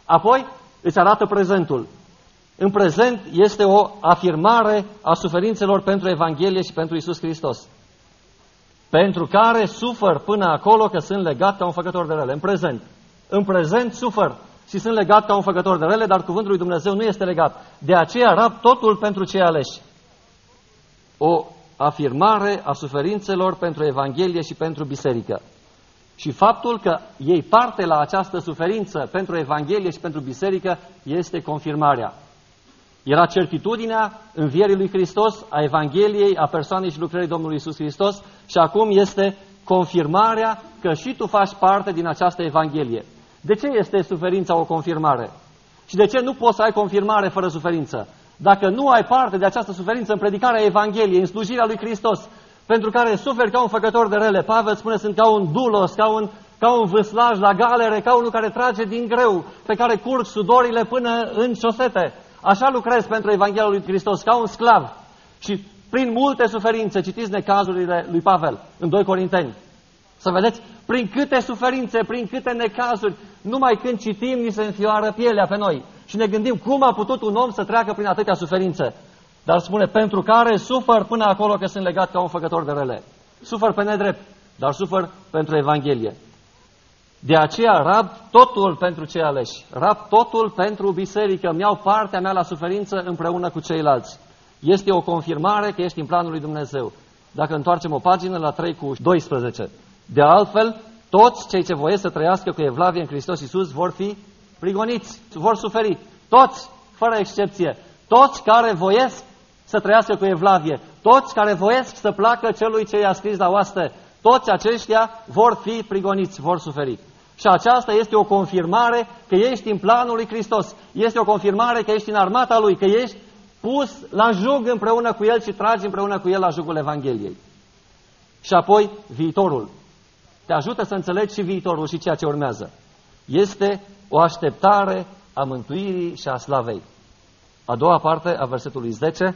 Apoi îți arată prezentul. În prezent este o afirmare a suferințelor pentru Evanghelie și pentru Isus Hristos. Pentru care sufăr până acolo că sunt legat ca un făcător de rele. În prezent. În prezent sufăr și sunt legat ca un făcător de rele, dar cuvântul lui Dumnezeu nu este legat. De aceea rab totul pentru cei aleși. O afirmare a suferințelor pentru Evanghelie și pentru biserică. Și faptul că ei parte la această suferință pentru Evanghelie și pentru biserică este confirmarea. Era certitudinea învierii lui Hristos, a Evangheliei, a persoanei și lucrării Domnului Isus Hristos și acum este confirmarea că și tu faci parte din această Evanghelie. De ce este suferința o confirmare? Și de ce nu poți să ai confirmare fără suferință? Dacă nu ai parte de această suferință în predicarea Evangheliei, în slujirea lui Hristos, pentru care suferi ca un făcător de rele, Pavel spune sunt ca un dulos, ca un, ca un vâslaj la galere, ca unul care trage din greu, pe care curg sudorile până în șosete. Așa lucrez pentru Evanghelia lui Hristos, ca un sclav. Și prin multe suferințe, citiți necazurile lui Pavel în 2 Corinteni. Să vedeți prin câte suferințe, prin câte necazuri, numai când citim, ni se înfioară pielea pe noi. Și ne gândim cum a putut un om să treacă prin atâtea suferințe. Dar spune, pentru care sufăr până acolo că sunt legat ca un făcător de rele. Sufăr pe nedrept, dar sufăr pentru Evanghelie. De aceea rab totul pentru cei aleși, rab totul pentru biserică, îmi iau partea mea la suferință împreună cu ceilalți. Este o confirmare că ești în planul lui Dumnezeu. Dacă întoarcem o pagină la 3 cu 12. De altfel, toți cei ce voiesc să trăiască cu evlavie în Hristos Iisus vor fi prigoniți, vor suferi. Toți, fără excepție. Toți care voiesc să trăiască cu evlavie, toți care voiesc să placă celui ce i-a scris la oaste, toți aceștia vor fi prigoniți, vor suferi. Și aceasta este o confirmare că ești în planul lui Hristos. Este o confirmare că ești în armata lui, că ești pus la jug împreună cu el și tragi împreună cu el la jugul Evangheliei. Și apoi viitorul. Te ajută să înțelegi și viitorul și ceea ce urmează. Este o așteptare a mântuirii și a slavei. A doua parte a versetului 10.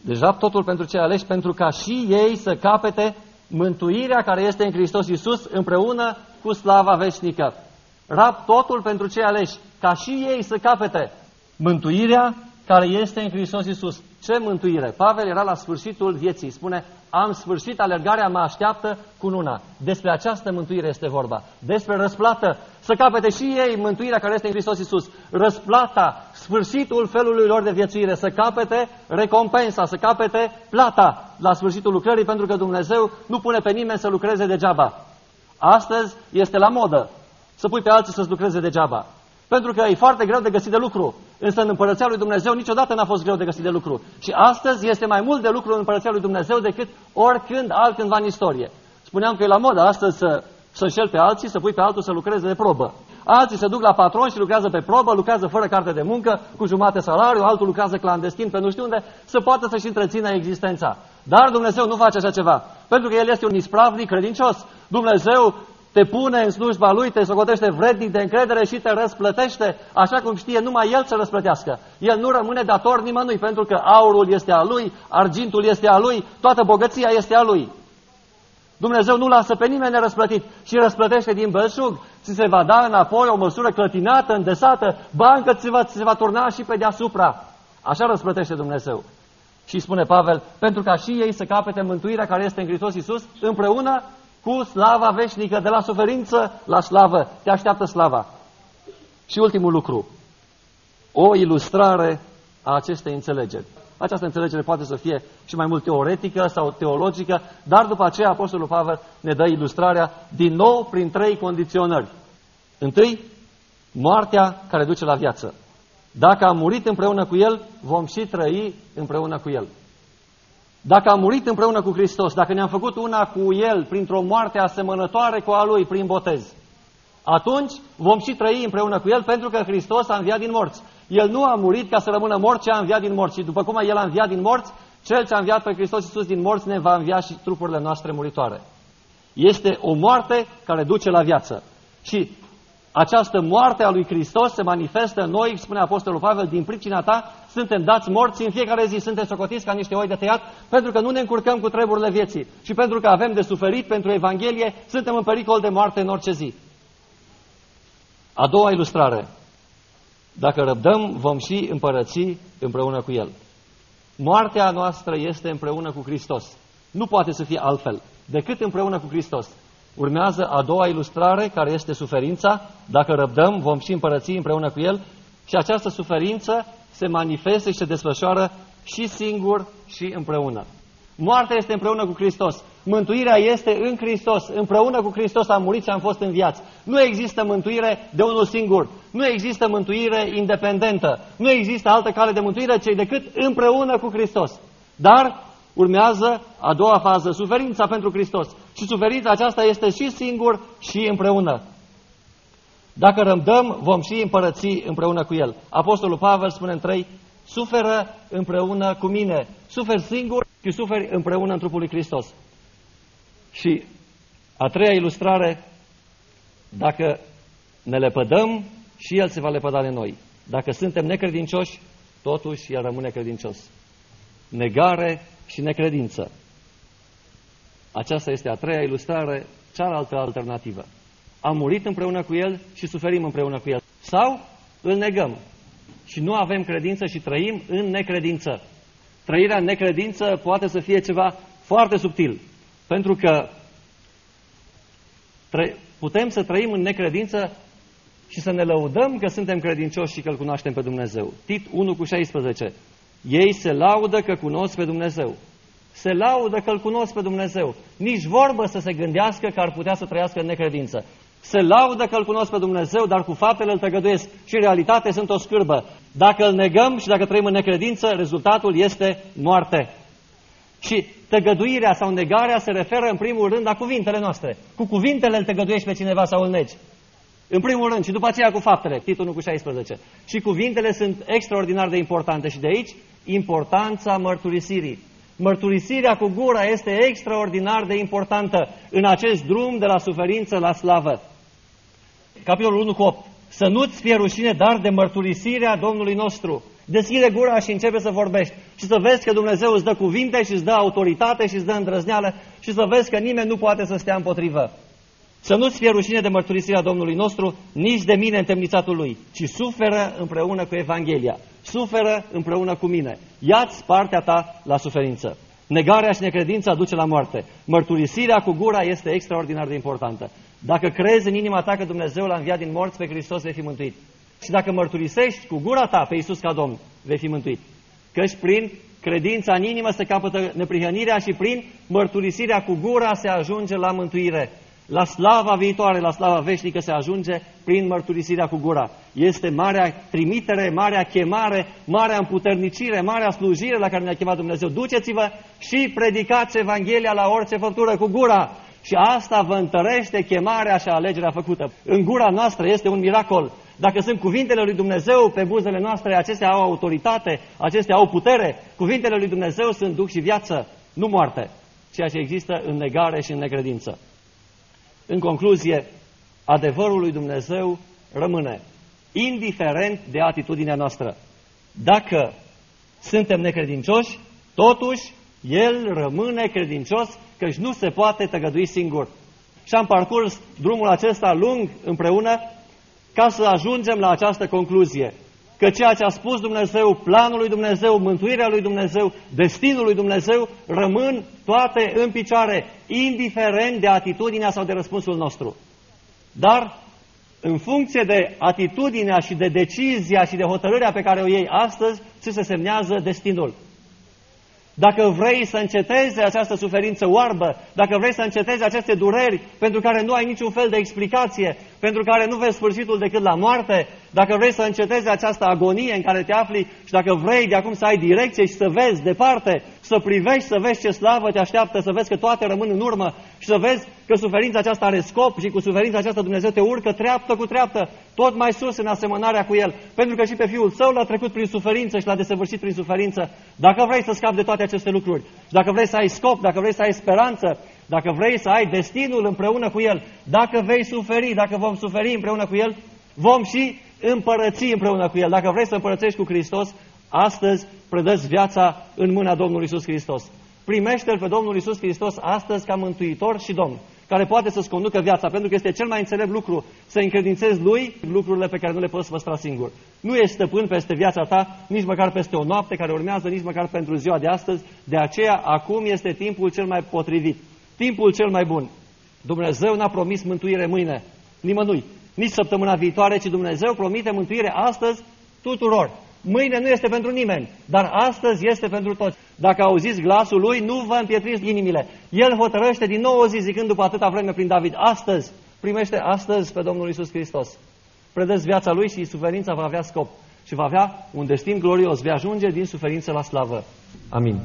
Deja totul pentru cei aleși, pentru ca și ei să capete mântuirea care este în Hristos Iisus împreună cu slava veșnică. Rab totul pentru cei aleși, ca și ei să capete mântuirea care este în Hristos Iisus. Ce mântuire? Pavel era la sfârșitul vieții. Spune, am sfârșit alergarea, mă așteaptă cu luna. Despre această mântuire este vorba. Despre răsplată. Să capete și ei mântuirea care este în Hristos Iisus. Răsplata, sfârșitul felului lor de viețuire. Să capete recompensa, să capete plata la sfârșitul lucrării, pentru că Dumnezeu nu pune pe nimeni să lucreze degeaba. Astăzi este la modă să pui pe alții să-ți lucreze degeaba. Pentru că e foarte greu de găsit de lucru. Însă în Împărăția lui Dumnezeu niciodată n-a fost greu de găsit de lucru. Și astăzi este mai mult de lucru în Împărăția lui Dumnezeu decât oricând altcândva în istorie. Spuneam că e la modă astăzi să, să înșel pe alții, să pui pe altul să lucreze de probă. Alții se duc la patron și lucrează pe probă, lucrează fără carte de muncă, cu jumate salariu, altul lucrează clandestin pe nu știu unde, să poată să-și întrețină existența. Dar Dumnezeu nu face așa ceva, pentru că El este un ispravnic credincios. Dumnezeu te pune în slujba Lui, te socotește vrednic de încredere și te răsplătește așa cum știe numai El să răsplătească. El nu rămâne dator nimănui, pentru că aurul este a Lui, argintul este a Lui, toată bogăția este a Lui. Dumnezeu nu lasă pe nimeni nerăsplătit și răsplătește din belșug. Ți se va da înapoi o măsură clătinată, îndesată, bancă ți se va, ți se va turna și pe deasupra. Așa răsplătește Dumnezeu. Și spune Pavel, pentru ca și ei să capete mântuirea care este în Hristos Iisus, împreună cu slava veșnică, de la suferință la slavă. Te așteaptă slava. Și ultimul lucru, o ilustrare a acestei înțelegeri. Această înțelegere poate să fie și mai mult teoretică sau teologică, dar după aceea Apostolul Pavel ne dă ilustrarea din nou prin trei condiționări. Întâi, moartea care duce la viață. Dacă am murit împreună cu El, vom și trăi împreună cu El. Dacă am murit împreună cu Hristos, dacă ne-am făcut una cu El printr-o moarte asemănătoare cu a Lui prin botez, atunci vom și trăi împreună cu El pentru că Hristos a înviat din morți. El nu a murit ca să rămână mort, ci a înviat din morți. Și după cum El a înviat din morți, Cel ce a înviat pe Hristos Iisus din morți ne va învia și trupurile noastre muritoare. Este o moarte care duce la viață. Și această moarte a lui Hristos se manifestă în noi, spune Apostolul Pavel, din pricina ta, suntem dați morți în fiecare zi, suntem socotiți ca niște oi de tăiat, pentru că nu ne încurcăm cu treburile vieții și pentru că avem de suferit pentru Evanghelie, suntem în pericol de moarte în orice zi. A doua ilustrare. Dacă răbdăm, vom și împărăți împreună cu El. Moartea noastră este împreună cu Hristos. Nu poate să fie altfel decât împreună cu Hristos. Urmează a doua ilustrare, care este suferința. Dacă răbdăm, vom și împărăți împreună cu El. Și această suferință se manifestă și se desfășoară și singur și împreună. Moartea este împreună cu Hristos. Mântuirea este în Hristos. Împreună cu Hristos am murit și am fost în viață. Nu există mântuire de unul singur. Nu există mântuire independentă. Nu există altă cale de mântuire, ci decât împreună cu Hristos. Dar urmează a doua fază, suferința pentru Hristos. Și suferința aceasta este și singur și împreună. Dacă rămdăm, vom și împărăți împreună cu El. Apostolul Pavel spune în 3, suferă împreună cu mine. Suferi singur și suferi împreună în trupul lui Hristos. Și a treia ilustrare, dacă ne lepădăm, și El se va lepăda de noi. Dacă suntem necredincioși, totuși El rămâne credincios. Negare și necredință. Aceasta este a treia ilustrare, cealaltă alternativă. Am murit împreună cu El și suferim împreună cu El. Sau îl negăm și nu avem credință și trăim în necredință. Trăirea în necredință poate să fie ceva foarte subtil, pentru că putem să trăim în necredință și să ne lăudăm că suntem credincioși și că îl cunoaștem pe Dumnezeu. Tit 1 cu 16. Ei se laudă că cunosc pe Dumnezeu. Se laudă că îl cunosc pe Dumnezeu. Nici vorbă să se gândească că ar putea să trăiască în necredință. Se laudă că îl cunosc pe Dumnezeu, dar cu faptele îl tăgăduiesc. Și în realitate sunt o scârbă. Dacă îl negăm și dacă trăim în necredință, rezultatul este moarte. Și tăgăduirea sau negarea se referă în primul rând la cuvintele noastre. Cu cuvintele îl tăgăduiești pe cineva sau îl negi. În primul rând și după aceea cu faptele, titlul cu 16. Și cuvintele sunt extraordinar de importante și de aici importanța mărturisirii. Mărturisirea cu gura este extraordinar de importantă în acest drum de la suferință la slavă. Capitolul 1 cu 8. Să nu-ți fie rușine, dar de mărturisirea Domnului nostru. Deschide gura și începe să vorbești. Și să vezi că Dumnezeu îți dă cuvinte și îți dă autoritate și îți dă îndrăzneală și să vezi că nimeni nu poate să stea împotrivă. Să nu-ți fie rușine de mărturisirea Domnului nostru, nici de mine întemnițatul Lui, ci suferă împreună cu Evanghelia. Suferă împreună cu mine. Ia-ți partea ta la suferință. Negarea și necredința duce la moarte. Mărturisirea cu gura este extraordinar de importantă. Dacă crezi în inima ta că Dumnezeu l-a înviat din morți pe Hristos, vei fi mântuit. Și dacă mărturisești cu gura ta pe Iisus ca Domn, vei fi mântuit. Căci prin credința în inimă se capătă neprihănirea și prin mărturisirea cu gura se ajunge la mântuire. La slava viitoare, la slava veșnică se ajunge prin mărturisirea cu gura. Este marea trimitere, marea chemare, marea împuternicire, marea slujire la care ne-a chemat Dumnezeu. Duceți-vă și predicați Evanghelia la orice făptură cu gura. Și asta vă întărește chemarea și alegerea făcută. În gura noastră este un miracol. Dacă sunt cuvintele lui Dumnezeu pe buzele noastre, acestea au autoritate, acestea au putere. Cuvintele lui Dumnezeu sunt duc și viață, nu moarte, ceea ce există în negare și în necredință. În concluzie, adevărul lui Dumnezeu rămâne, indiferent de atitudinea noastră. Dacă suntem necredincioși, totuși El rămâne credincios, căci nu se poate tăgădui singur. Și am parcurs drumul acesta lung împreună ca să ajungem la această concluzie că ceea ce a spus Dumnezeu, planul lui Dumnezeu, mântuirea lui Dumnezeu, destinul lui Dumnezeu, rămân toate în picioare, indiferent de atitudinea sau de răspunsul nostru. Dar, în funcție de atitudinea și de decizia și de hotărârea pe care o iei astăzi, ți se semnează destinul. Dacă vrei să încetezi această suferință oarbă, dacă vrei să încetezi aceste dureri pentru care nu ai niciun fel de explicație, pentru care nu vezi sfârșitul decât la moarte, dacă vrei să încetezi această agonie în care te afli și dacă vrei de acum să ai direcție și să vezi departe, să privești, să vezi ce slavă te așteaptă, să vezi că toate rămân în urmă și să vezi că suferința aceasta are scop și cu suferința aceasta Dumnezeu te urcă treaptă cu treaptă, tot mai sus în asemănarea cu El, pentru că și pe Fiul Său l-a trecut prin suferință și l-a desăvârșit prin suferință. Dacă vrei să scapi de toate aceste lucruri, dacă vrei să ai scop, dacă vrei să ai speranță, dacă vrei să ai destinul împreună cu El, dacă vei suferi, dacă vom suferi împreună cu El, vom și împărăți împreună cu El. Dacă vrei să împărățești cu Hristos, astăzi predăți viața în mâna Domnului Isus Hristos. Primește-L pe Domnul Isus Hristos astăzi ca Mântuitor și Domn, care poate să-ți conducă viața, pentru că este cel mai înțelept lucru să încredințezi Lui lucrurile pe care nu le poți păstra singur. Nu ești stăpân peste viața ta, nici măcar peste o noapte care urmează, nici măcar pentru ziua de astăzi. De aceea, acum este timpul cel mai potrivit, timpul cel mai bun. Dumnezeu n-a promis mântuire mâine, nimănui, nici săptămâna viitoare, ci Dumnezeu promite mântuire astăzi tuturor. Mâine nu este pentru nimeni, dar astăzi este pentru toți. Dacă auziți glasul lui, nu vă împietriți inimile. El hotărăște din nou o zi, zicând după atâta vreme prin David, astăzi, primește astăzi pe Domnul Isus Hristos. Predeți viața lui și suferința va avea scop și va avea un destin glorios, vei ajunge din suferință la slavă. Amin.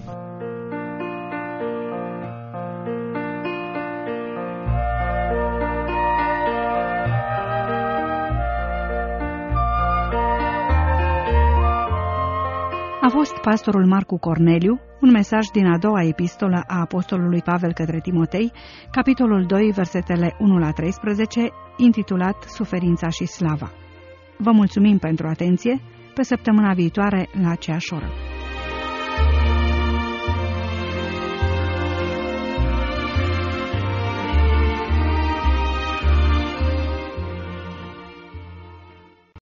A fost pastorul Marcu Corneliu, un mesaj din a doua epistolă a apostolului Pavel către Timotei, capitolul 2, versetele 1 la 13, intitulat Suferința și slava. Vă mulțumim pentru atenție, pe săptămâna viitoare la aceeași oră.